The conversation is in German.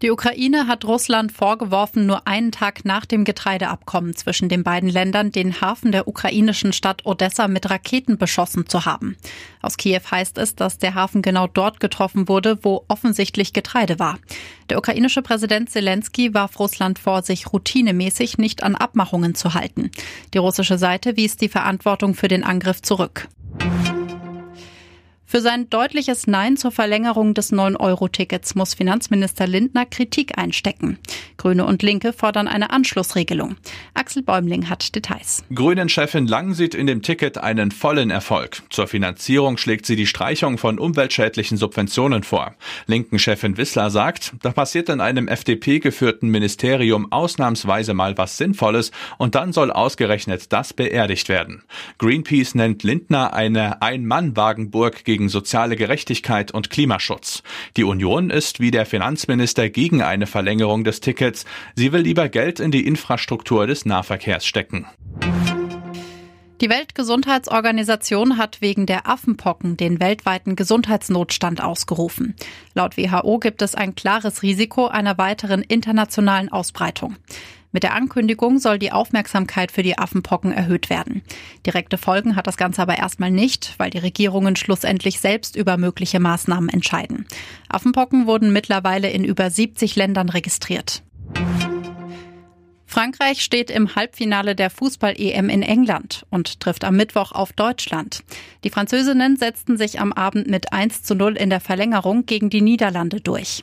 Die Ukraine hat Russland vorgeworfen, nur einen Tag nach dem Getreideabkommen zwischen den beiden Ländern den Hafen der ukrainischen Stadt Odessa mit Raketen beschossen zu haben. Aus Kiew heißt es, dass der Hafen genau dort getroffen wurde, wo offensichtlich Getreide war. Der ukrainische Präsident Zelensky warf Russland vor, sich routinemäßig nicht an Abmachungen zu halten. Die russische Seite wies die Verantwortung für den Angriff zurück. Für sein deutliches Nein zur Verlängerung des 9-Euro-Tickets muss Finanzminister Lindner Kritik einstecken. Grüne und Linke fordern eine Anschlussregelung. Axel Bäumling hat Details. Grünen-Chefin Lang sieht in dem Ticket einen vollen Erfolg. Zur Finanzierung schlägt sie die Streichung von umweltschädlichen Subventionen vor. Linken-Chefin Wissler sagt, da passiert in einem FDP-geführten Ministerium ausnahmsweise mal was Sinnvolles und dann soll ausgerechnet das beerdigt werden. Greenpeace nennt Lindner eine Ein-Mann-Wagenburg gegen gegen soziale Gerechtigkeit und Klimaschutz. Die Union ist wie der Finanzminister gegen eine Verlängerung des Tickets. Sie will lieber Geld in die Infrastruktur des Nahverkehrs stecken. Die Weltgesundheitsorganisation hat wegen der Affenpocken den weltweiten Gesundheitsnotstand ausgerufen. Laut WHO gibt es ein klares Risiko einer weiteren internationalen Ausbreitung. Mit der Ankündigung soll die Aufmerksamkeit für die Affenpocken erhöht werden. Direkte Folgen hat das Ganze aber erstmal nicht, weil die Regierungen schlussendlich selbst über mögliche Maßnahmen entscheiden. Affenpocken wurden mittlerweile in über 70 Ländern registriert. Frankreich steht im Halbfinale der Fußball-EM in England und trifft am Mittwoch auf Deutschland. Die Französinnen setzten sich am Abend mit 1 zu 0 in der Verlängerung gegen die Niederlande durch.